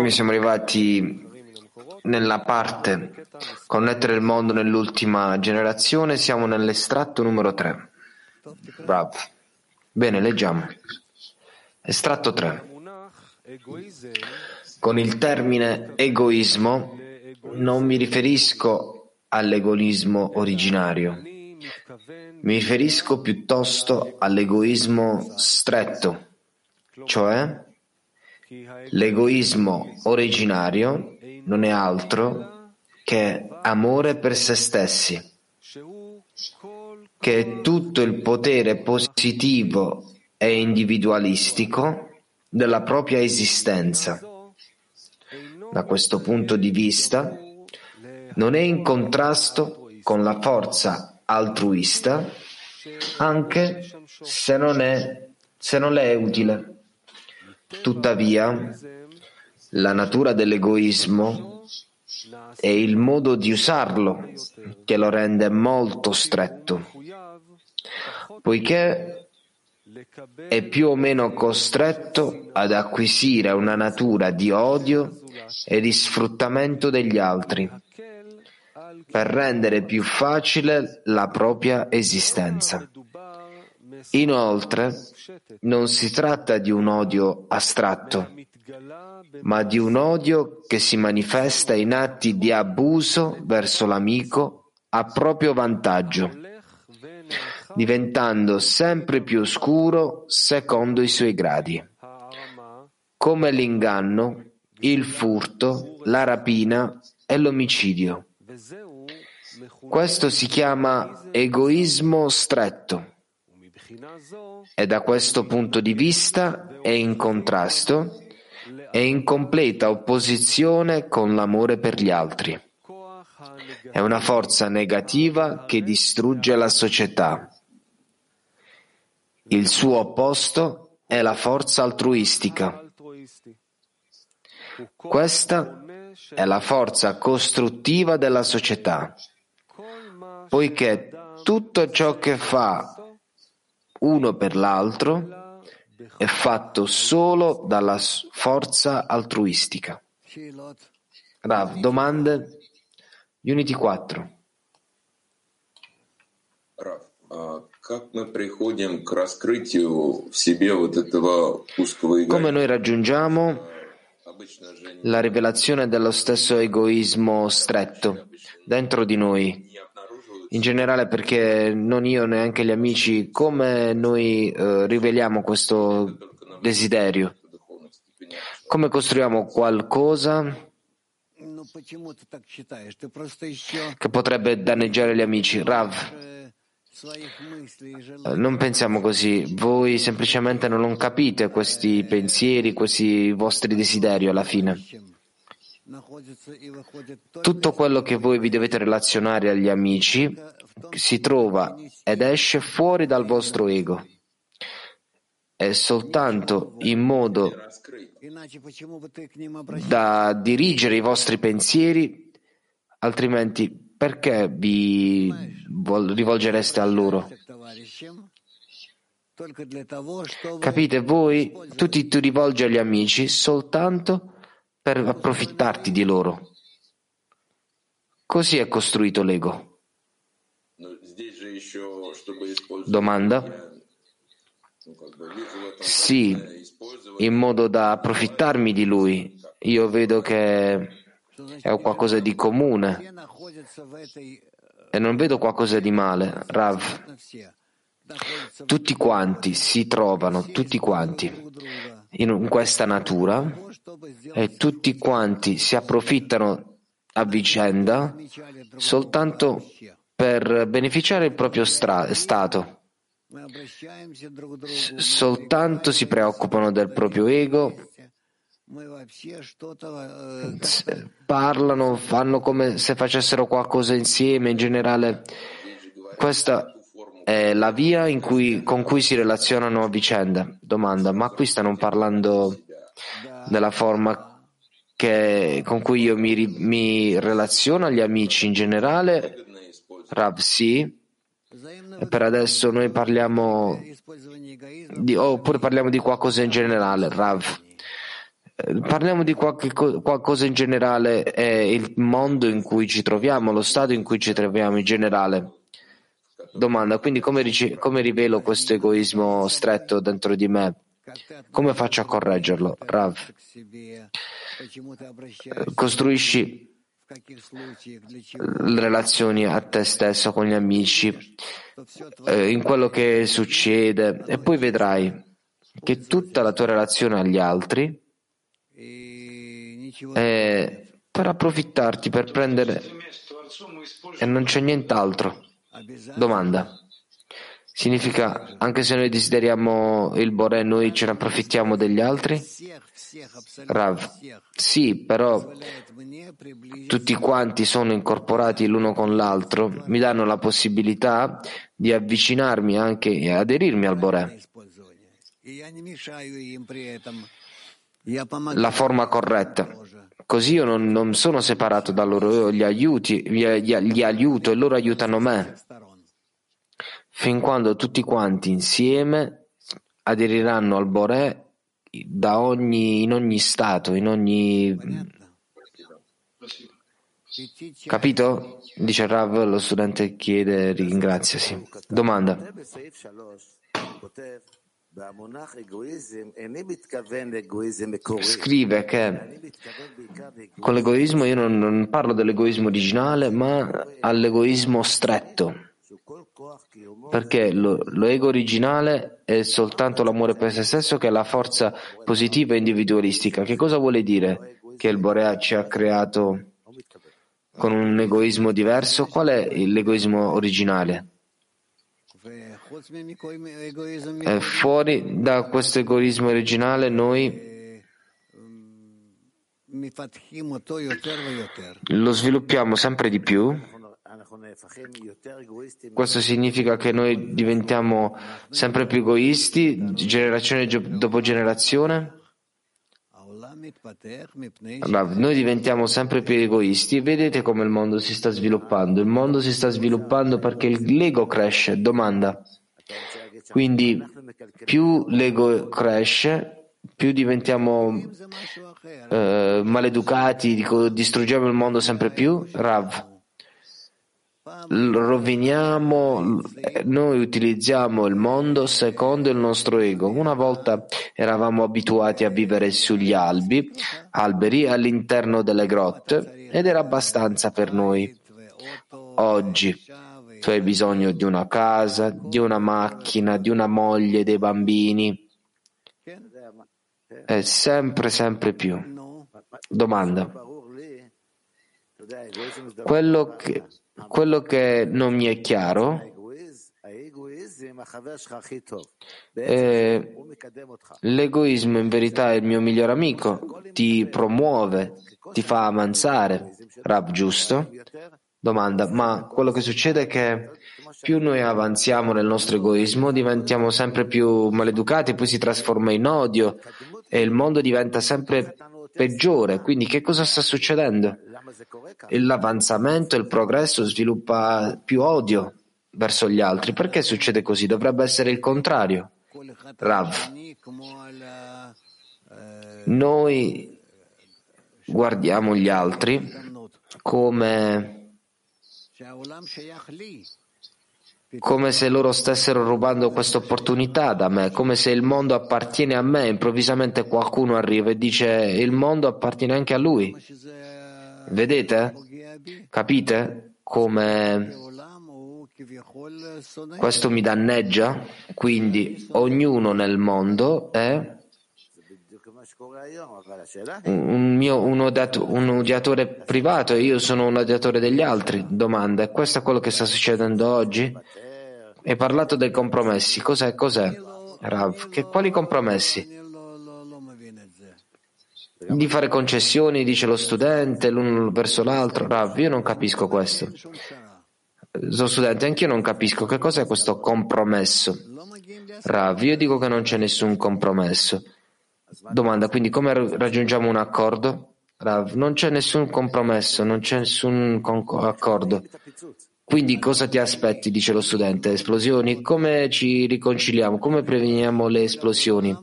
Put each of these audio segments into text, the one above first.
Mi siamo arrivati nella parte connettere il mondo nell'ultima generazione, siamo nell'estratto numero 3. Bravo. Bene, leggiamo. Estratto 3. Con il termine egoismo non mi riferisco all'egoismo originario, mi riferisco piuttosto all'egoismo stretto, cioè l'egoismo originario non è altro che amore per se stessi, che è tutto il potere positivo e individualistico della propria esistenza. Da questo punto di vista, non è in contrasto con la forza altruista, anche se non, è, se non le è utile. Tuttavia, la natura dell'egoismo è il modo di usarlo che lo rende molto stretto, poiché è più o meno costretto ad acquisire una natura di odio e di sfruttamento degli altri per rendere più facile la propria esistenza. Inoltre, non si tratta di un odio astratto, ma di un odio che si manifesta in atti di abuso verso l'amico a proprio vantaggio, diventando sempre più oscuro secondo i suoi gradi, come l'inganno, il furto, la rapina e l'omicidio. Questo si chiama egoismo stretto e da questo punto di vista è in contrasto e in completa opposizione con l'amore per gli altri. È una forza negativa che distrugge la società. Il suo opposto è la forza altruistica. Questa è la forza costruttiva della società, poiché tutto ciò che fa uno per l'altro è fatto solo dalla forza altruistica. Rav, domande? Unity 4. Come noi raggiungiamo la rivelazione dello stesso egoismo stretto dentro di noi? In generale perché non io neanche gli amici, come noi eh, riveliamo questo desiderio? Come costruiamo qualcosa che potrebbe danneggiare gli amici? Rav, non pensiamo così, voi semplicemente non capite questi pensieri, questi vostri desideri alla fine. Tutto quello che voi vi dovete relazionare agli amici si trova ed esce fuori dal vostro ego. È soltanto in modo da dirigere i vostri pensieri, altrimenti perché vi rivolgereste a loro? Capite voi? Tu ti, ti rivolgi agli amici soltanto per approfittarti di loro. Così è costruito l'ego. Domanda? Sì, in modo da approfittarmi di lui. Io vedo che è qualcosa di comune e non vedo qualcosa di male. Rav, tutti quanti si trovano, tutti quanti, in questa natura e tutti quanti si approfittano a vicenda soltanto per beneficiare il proprio stra- stato. Soltanto si preoccupano del proprio ego, parlano, fanno come se facessero qualcosa insieme, in generale. Questa è la via cui, con cui si relazionano a vicenda. Domanda, ma qui stanno parlando della forma che, con cui io mi, mi relaziono agli amici in generale? Rav, sì. per adesso noi parliamo di, oppure parliamo di qualcosa in generale, Rav. Eh, parliamo di qualche, qualcosa in generale, è il mondo in cui ci troviamo, lo stato in cui ci troviamo in generale. Domanda, quindi come, come rivelo questo egoismo stretto dentro di me? Come faccio a correggerlo? Rav, costruisci le relazioni a te stesso con gli amici, eh, in quello che succede e poi vedrai che tutta la tua relazione agli altri è per approfittarti, per prendere e non c'è nient'altro. Domanda. Significa anche se noi desideriamo il Boré, noi ce ne approfittiamo degli altri? Rav. Sì, però tutti quanti sono incorporati l'uno con l'altro, mi danno la possibilità di avvicinarmi anche e aderirmi al Boré. La forma corretta. Così io non, non sono separato da loro, io gli, aiuti, gli, gli aiuto e loro aiutano me. Fin quando tutti quanti insieme aderiranno al Boré ogni, in ogni stato, in ogni... Capito? Dice Rav, lo studente chiede, ringraziasi. Domanda. Scrive che con l'egoismo io non, non parlo dell'egoismo originale, ma all'egoismo stretto perché lo, ego originale è soltanto l'amore per se stesso che è la forza positiva e individualistica. Che cosa vuole dire che il Borea ci ha creato con un egoismo diverso? Qual è l'egoismo originale? E fuori da questo egoismo originale noi lo sviluppiamo sempre di più questo significa che noi diventiamo sempre più egoisti, generazione dopo generazione? Allora, noi diventiamo sempre più egoisti e vedete come il mondo si sta sviluppando. Il mondo si sta sviluppando perché l'ego cresce. Domanda. Quindi più l'ego cresce, più diventiamo eh, maleducati, distruggiamo il mondo sempre più. Rav roviniamo, noi utilizziamo il mondo secondo il nostro ego. Una volta eravamo abituati a vivere sugli albi, alberi all'interno delle grotte ed era abbastanza per noi. Oggi tu hai bisogno di una casa, di una macchina, di una moglie, dei bambini. E sempre, sempre più. Domanda. Quello che quello che non mi è chiaro è l'egoismo in verità è il mio migliore amico, ti promuove, ti fa avanzare. Rab, giusto? Domanda, ma quello che succede è che più noi avanziamo nel nostro egoismo, diventiamo sempre più maleducati, poi si trasforma in odio e il mondo diventa sempre peggiore. Quindi che cosa sta succedendo? L'avanzamento, il progresso sviluppa più odio verso gli altri. Perché succede così? Dovrebbe essere il contrario. Rav. Noi guardiamo gli altri come come se loro stessero rubando questa opportunità da me, come se il mondo appartiene a me, improvvisamente qualcuno arriva e dice il mondo appartiene anche a lui. Vedete? Capite come questo mi danneggia? Quindi ognuno nel mondo è un, mio, un, odiato, un odiatore privato e io sono un odiatore degli altri. Domanda, è questo quello che sta succedendo oggi? Hai parlato dei compromessi. Cos'è? Cos'è? Rav, che, quali compromessi? Di fare concessioni, dice lo studente, l'uno verso l'altro. Rav, io non capisco questo. Sono studente, anch'io non capisco che cos'è questo compromesso. Rav, io dico che non c'è nessun compromesso. Domanda, quindi come raggiungiamo un accordo? Rav, non c'è nessun compromesso, non c'è nessun accordo. Quindi cosa ti aspetti? dice lo studente. Esplosioni? Come ci riconciliamo? Come preveniamo le esplosioni?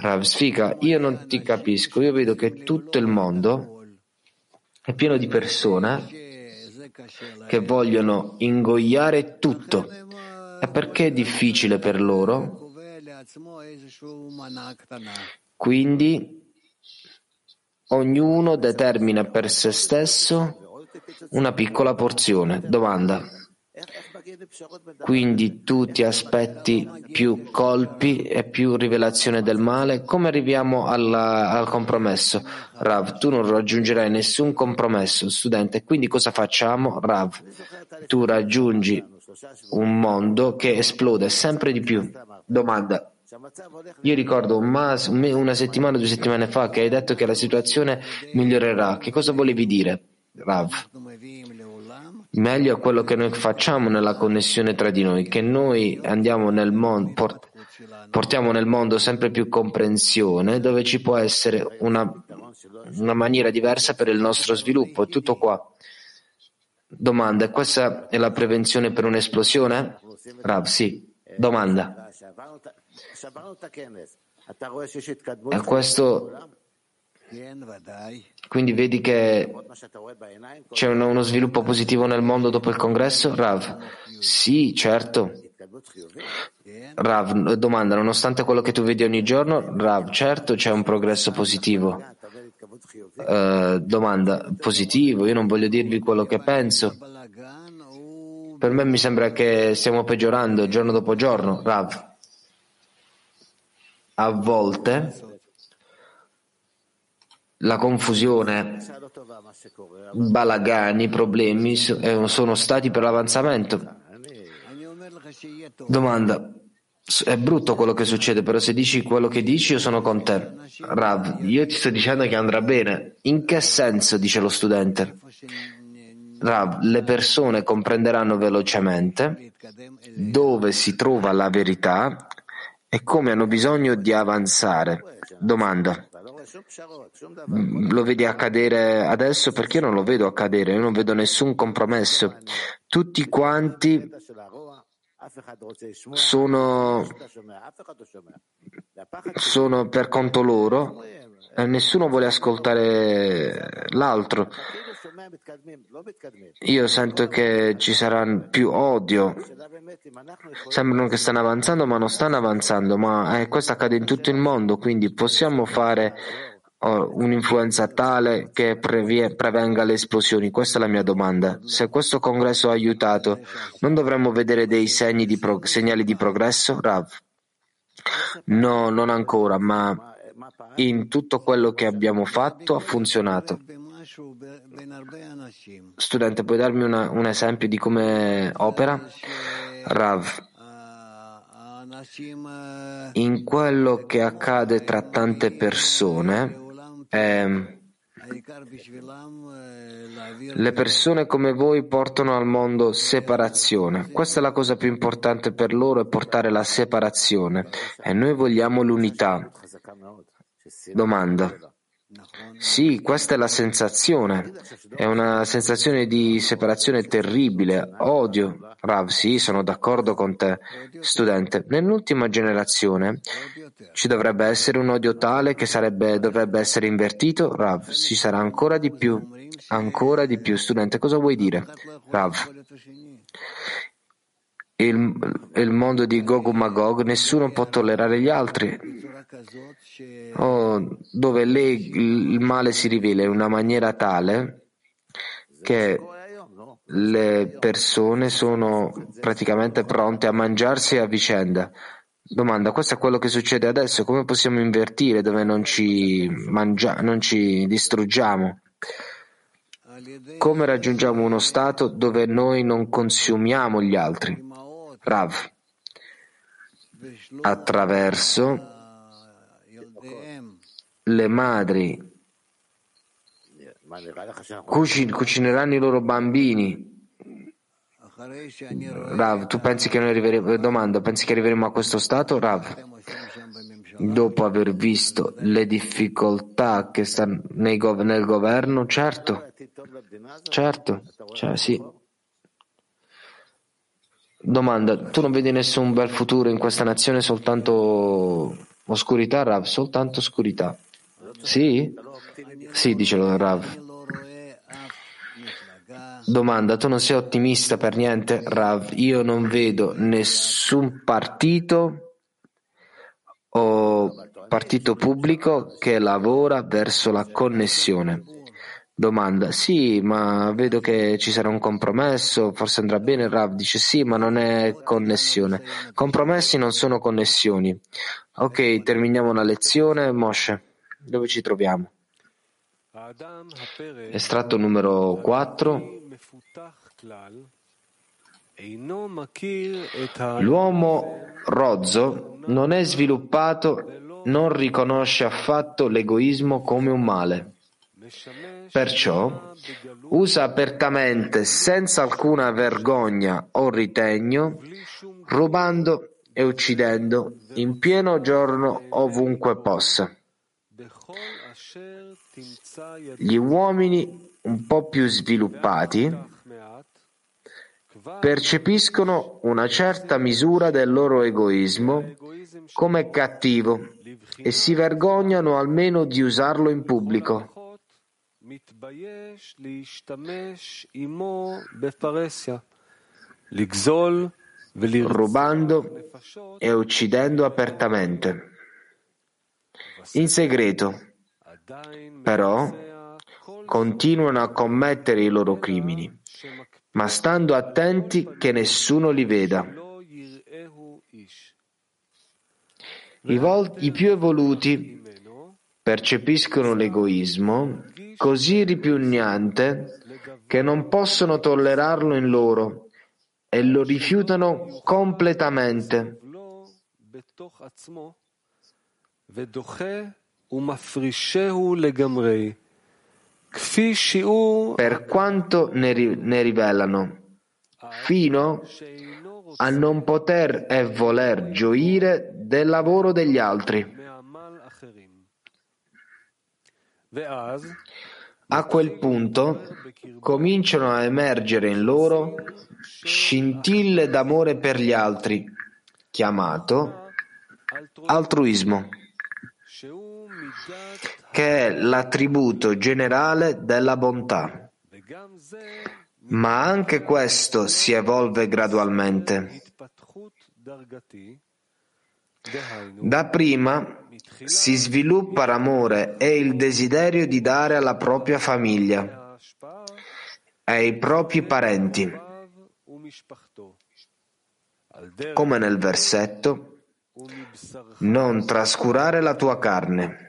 Rav Sfika, io non ti capisco. Io vedo che tutto il mondo è pieno di persone che vogliono ingoiare tutto. E perché è difficile per loro? Quindi ognuno determina per se stesso una piccola porzione. Domanda. Quindi tu ti aspetti più colpi e più rivelazione del male? Come arriviamo alla, al compromesso? Rav, tu non raggiungerai nessun compromesso, studente. Quindi cosa facciamo? Rav, tu raggiungi un mondo che esplode sempre di più. Domanda. Io ricordo una settimana, due settimane fa che hai detto che la situazione migliorerà. Che cosa volevi dire, Rav? Meglio è quello che noi facciamo nella connessione tra di noi, che noi andiamo nel mondo, port, portiamo nel mondo sempre più comprensione, dove ci può essere una, una maniera diversa per il nostro sviluppo. È tutto qua. Domanda, questa è la prevenzione per un'esplosione? Rav, sì. Domanda. E questo quindi vedi che c'è uno, sviluppo positivo nel mondo dopo il congresso? Rav, sì, certo. Rav, domanda, nonostante quello che tu vedi ogni giorno, Rav, certo c'è un progresso positivo. Uh, domanda, positivo, io non voglio dirvi quello che penso. Per me mi sembra che stiamo peggiorando giorno dopo giorno, Rav. A volte la confusione, balagani, problemi eh, sono stati per l'avanzamento. Domanda. È brutto quello che succede, però se dici quello che dici io sono con te. Rav, io ti sto dicendo che andrà bene. In che senso? dice lo studente. Rav, le persone comprenderanno velocemente dove si trova la verità e come hanno bisogno di avanzare. Domanda. Lo vedi accadere adesso? Perché io non lo vedo accadere, io non vedo nessun compromesso. Tutti quanti sono, sono per conto loro e nessuno vuole ascoltare l'altro. Io sento che ci sarà più odio. Sembrano che stanno avanzando, ma non stanno avanzando. Ma eh, questo accade in tutto il mondo, quindi possiamo fare un'influenza tale che prevenga le esplosioni? Questa è la mia domanda. Se questo congresso ha aiutato, non dovremmo vedere dei di pro, segnali di progresso? Rav? No, non ancora, ma in tutto quello che abbiamo fatto ha funzionato. Studente, puoi darmi una, un esempio di come opera? Rav. In quello che accade tra tante persone, eh, le persone come voi portano al mondo separazione. Questa è la cosa più importante per loro, è portare la separazione. E noi vogliamo l'unità. Domanda. Sì, questa è la sensazione. È una sensazione di separazione terribile, odio. Rav, sì, sono d'accordo con te. Studente, nell'ultima generazione ci dovrebbe essere un odio tale che sarebbe, dovrebbe essere invertito? Rav, ci sarà ancora di più. Ancora di più. Studente, cosa vuoi dire? Rav. Il, il mondo di Gog Magog, nessuno può tollerare gli altri oh, dove lei, il male si rivela in una maniera tale che le persone sono praticamente pronte a mangiarsi a vicenda. Domanda, questo è quello che succede adesso, come possiamo invertire dove non ci, mangia- non ci distruggiamo? Come raggiungiamo uno stato dove noi non consumiamo gli altri? Rav, attraverso le madri cucineranno i loro bambini. Rav, tu pensi che noi arriveremo, domanda, pensi che arriveremo a questo stato? Rav, dopo aver visto le difficoltà che stanno nel governo, certo, certo, cioè, sì. Domanda, tu non vedi nessun bel futuro in questa nazione, soltanto oscurità, Rav? Soltanto oscurità. Sì? Sì, dice Rav. Domanda, tu non sei ottimista per niente, Rav? Io non vedo nessun partito o partito pubblico che lavora verso la connessione. Domanda, sì, ma vedo che ci sarà un compromesso, forse andrà bene. Rav dice sì, ma non è connessione. Compromessi non sono connessioni. Ok, terminiamo la lezione. Moshe, dove ci troviamo? Estratto numero 4. L'uomo rozzo non è sviluppato, non riconosce affatto l'egoismo come un male. Perciò usa apertamente, senza alcuna vergogna o ritegno, rubando e uccidendo in pieno giorno ovunque possa. Gli uomini un po' più sviluppati percepiscono una certa misura del loro egoismo come cattivo e si vergognano almeno di usarlo in pubblico. rubando e uccidendo apertamente. In segreto, però, continuano a commettere i loro crimini, ma stando attenti che nessuno li veda. I, vol- I più evoluti percepiscono l'egoismo così ripugnante che non possono tollerarlo in loro e lo rifiutano completamente. Per quanto ne, ri- ne rivelano, fino a non poter e voler gioire del lavoro degli altri. A quel punto cominciano a emergere in loro scintille d'amore per gli altri, chiamato altruismo, che è l'attributo generale della bontà. Ma anche questo si evolve gradualmente. Dapprima si sviluppa l'amore e il desiderio di dare alla propria famiglia, ai propri parenti, come nel versetto, non trascurare la tua carne.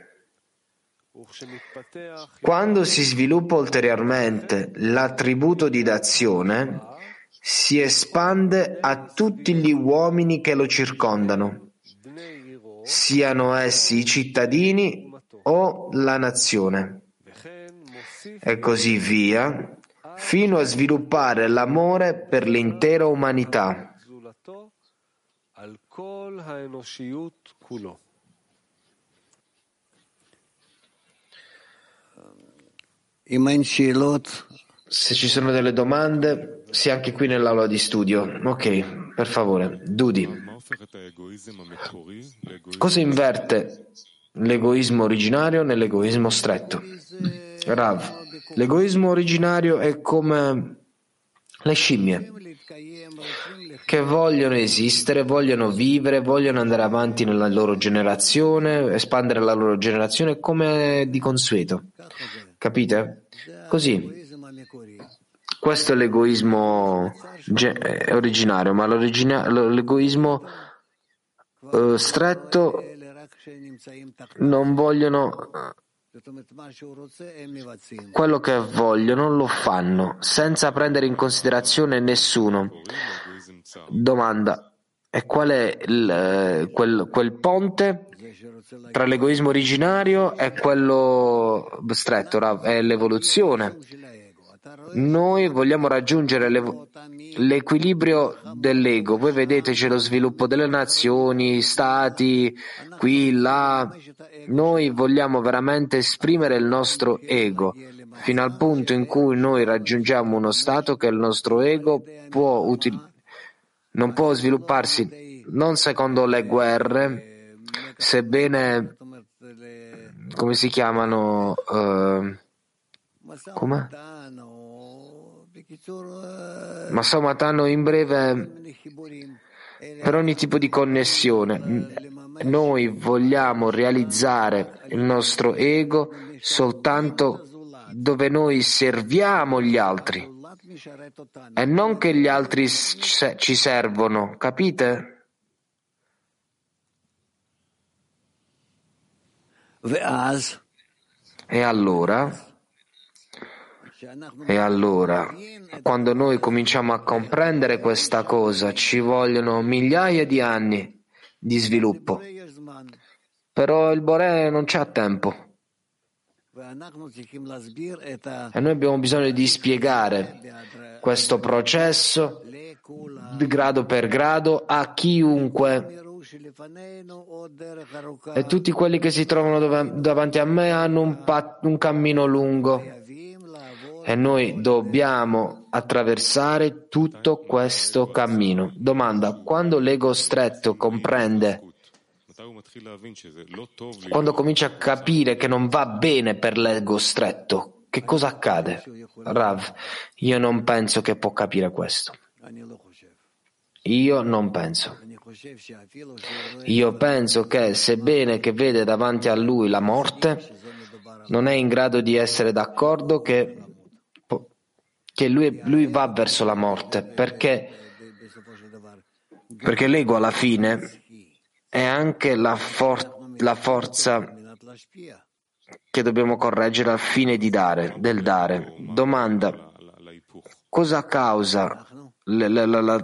Quando si sviluppa ulteriormente l'attributo di d'azione, si espande a tutti gli uomini che lo circondano, siano essi i cittadini o la nazione, e così via, fino a sviluppare l'amore per l'intera umanità. Se ci sono delle domande, sì, anche qui nell'aula di studio. Ok, per favore. Dudi. Cosa inverte l'egoismo originario nell'egoismo stretto? Rav, l'egoismo originario è come le scimmie che vogliono esistere, vogliono vivere, vogliono andare avanti nella loro generazione, espandere la loro generazione come di consueto. Capite? Così. Questo è l'egoismo originario, ma l'egoismo uh, stretto non vogliono quello che vogliono lo fanno senza prendere in considerazione nessuno. Domanda: e qual è il, quel, quel ponte tra l'egoismo originario e quello stretto, è l'evoluzione. Noi vogliamo raggiungere l'equilibrio dell'ego. Voi vedete c'è lo sviluppo delle nazioni, stati, qui, là. Noi vogliamo veramente esprimere il nostro ego fino al punto in cui noi raggiungiamo uno stato che il nostro ego può utilizzare non può svilupparsi non secondo le guerre, sebbene, come si chiamano, uh, come? Masamatano in breve per ogni tipo di connessione. Noi vogliamo realizzare il nostro ego soltanto dove noi serviamo gli altri e non che gli altri ci servono, capite? E allora, e allora, quando noi cominciamo a comprendere questa cosa, ci vogliono migliaia di anni di sviluppo. Però il Bore non c'ha tempo. E noi abbiamo bisogno di spiegare questo processo grado per grado a chiunque. E tutti quelli che si trovano davanti a me hanno un, pat- un cammino lungo. E noi dobbiamo attraversare tutto questo cammino. Domanda, quando l'ego stretto comprende quando comincia a capire che non va bene per l'ego stretto, che cosa accade? Rav, io non penso che può capire questo. Io non penso. Io penso che, sebbene che vede davanti a lui la morte, non è in grado di essere d'accordo che, che lui, lui va verso la morte, perché, perché l'ego alla fine è anche la, for- la forza che dobbiamo correggere al fine di dare, del dare. Domanda, cosa causa la, la, la,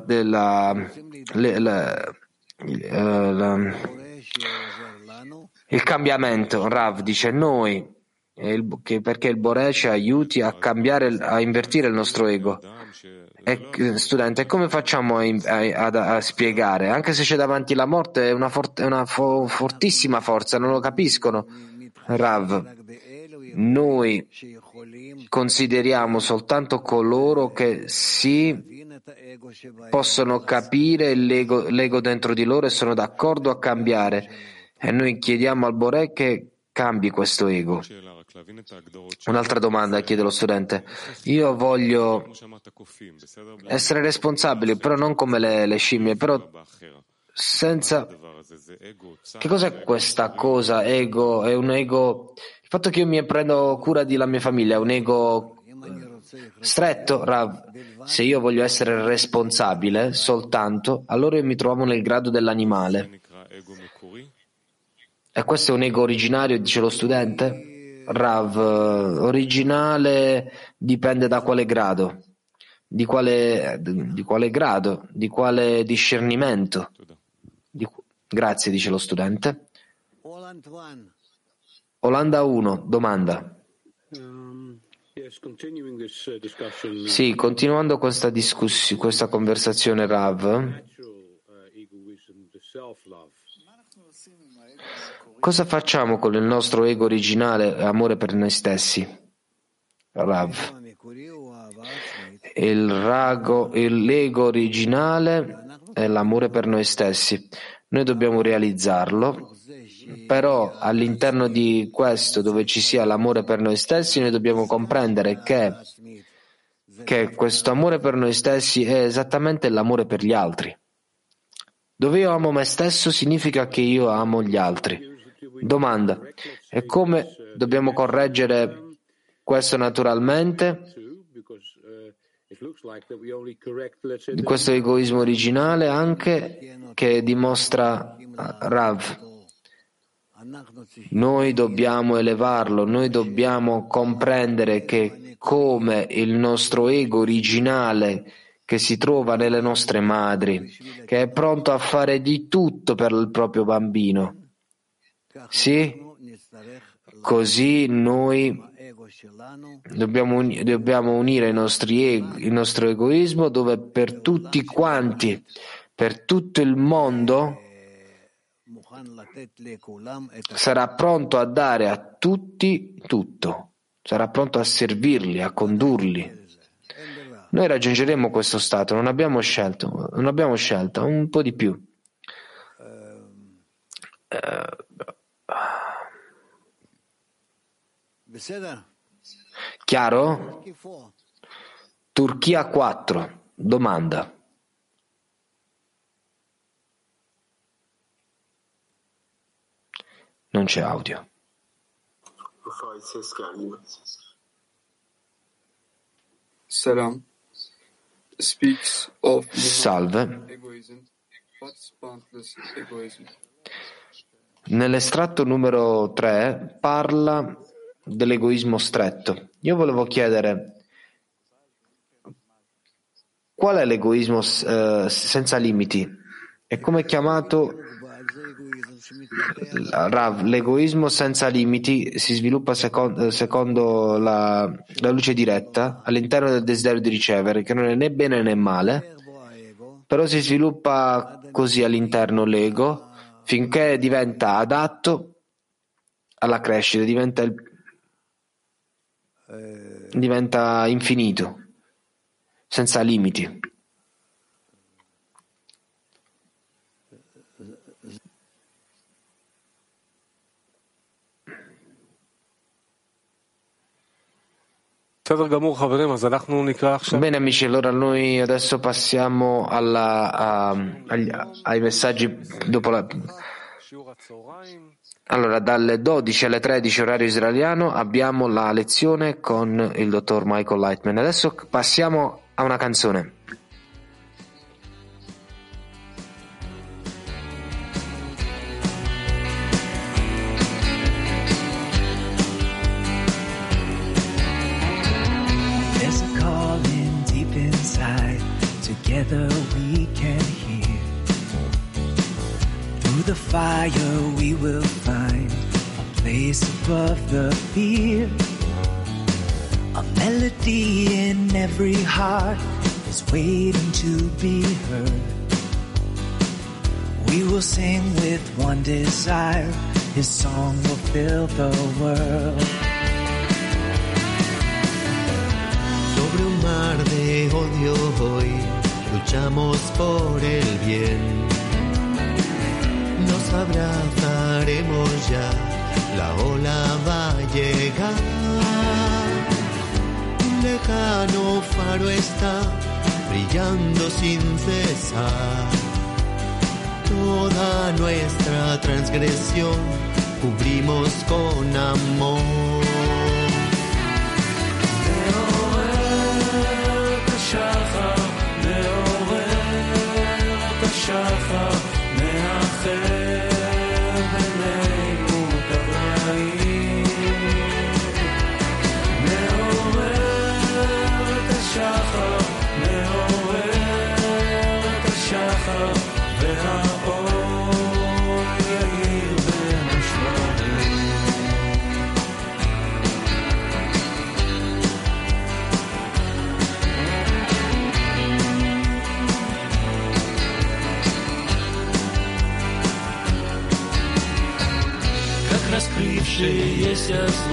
il cambiamento? Rav dice noi, perché il Bore ci aiuti a cambiare, a invertire il nostro ego. E, studente, come facciamo a, a, a, spiegare? Anche se c'è davanti la morte, è una, for, una fo, fortissima forza, non lo capiscono. Rav, noi consideriamo soltanto coloro che si possono capire l'ego, l'ego dentro di loro e sono d'accordo a cambiare. E noi chiediamo al Boré che cambi questo ego. Un'altra domanda chiede lo studente. Io voglio essere responsabile, però non come le, le scimmie, però senza... Che cos'è questa cosa? Ego? È un ego... Il fatto che io mi prendo cura della mia famiglia è un ego stretto, Rav. Se io voglio essere responsabile soltanto, allora io mi trovo nel grado dell'animale. E questo è un ego originario, dice lo studente? Rav, originale dipende da quale grado, di quale, di quale grado, di quale discernimento. Di, grazie, dice lo studente. Olanda 1, domanda. Um, uh, sì, continuando questa, discuss- questa conversazione, Rav, Cosa facciamo con il nostro ego originale amore per noi stessi? Rav. Il rago, l'ego originale è l'amore per noi stessi. Noi dobbiamo realizzarlo, però all'interno di questo, dove ci sia l'amore per noi stessi, noi dobbiamo comprendere che, che questo amore per noi stessi è esattamente l'amore per gli altri. Dove io amo me stesso significa che io amo gli altri. Domanda. E come dobbiamo correggere questo naturalmente? Di questo egoismo originale anche che dimostra Rav. Noi dobbiamo elevarlo, noi dobbiamo comprendere che come il nostro ego originale che si trova nelle nostre madri, che è pronto a fare di tutto per il proprio bambino, sì, così noi dobbiamo, uni- dobbiamo unire ego- il nostro egoismo dove per tutti quanti, per tutto il mondo, sarà pronto a dare a tutti tutto, sarà pronto a servirli, a condurli. noi raggiungeremo questo stato, non abbiamo scelto, non abbiamo scelta, un po' di più. Chiaro? Turchia 4. Domanda. Non c'è audio. Salam. Speaks of Salve. Nell'estratto numero 3 parla dell'egoismo stretto. Io volevo chiedere qual è l'egoismo eh, senza limiti e come è chiamato Rav, l'egoismo senza limiti si sviluppa secondo, secondo la, la, luce diretta all'interno del desiderio di ricevere, che non è né bene né male, però si sviluppa così all'interno l'ego finché diventa adatto alla crescita, diventa, il, diventa infinito, senza limiti. Bene amici, allora noi adesso passiamo alla, a, agli, ai messaggi dopo la... Allora, dalle 12 alle 13 orario israeliano abbiamo la lezione con il dottor Michael Lightman. Adesso passiamo a una canzone. Above the fear. A melody in every heart is waiting to be heard. We will sing with one desire. His song will fill the world. Sobre un mar de odio hoy luchamos por el bien. Nos abrazaremos ya, la ola va a llegar. Un lejano faro está brillando sin cesar. Toda nuestra transgresión cubrimos con amor.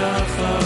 shachar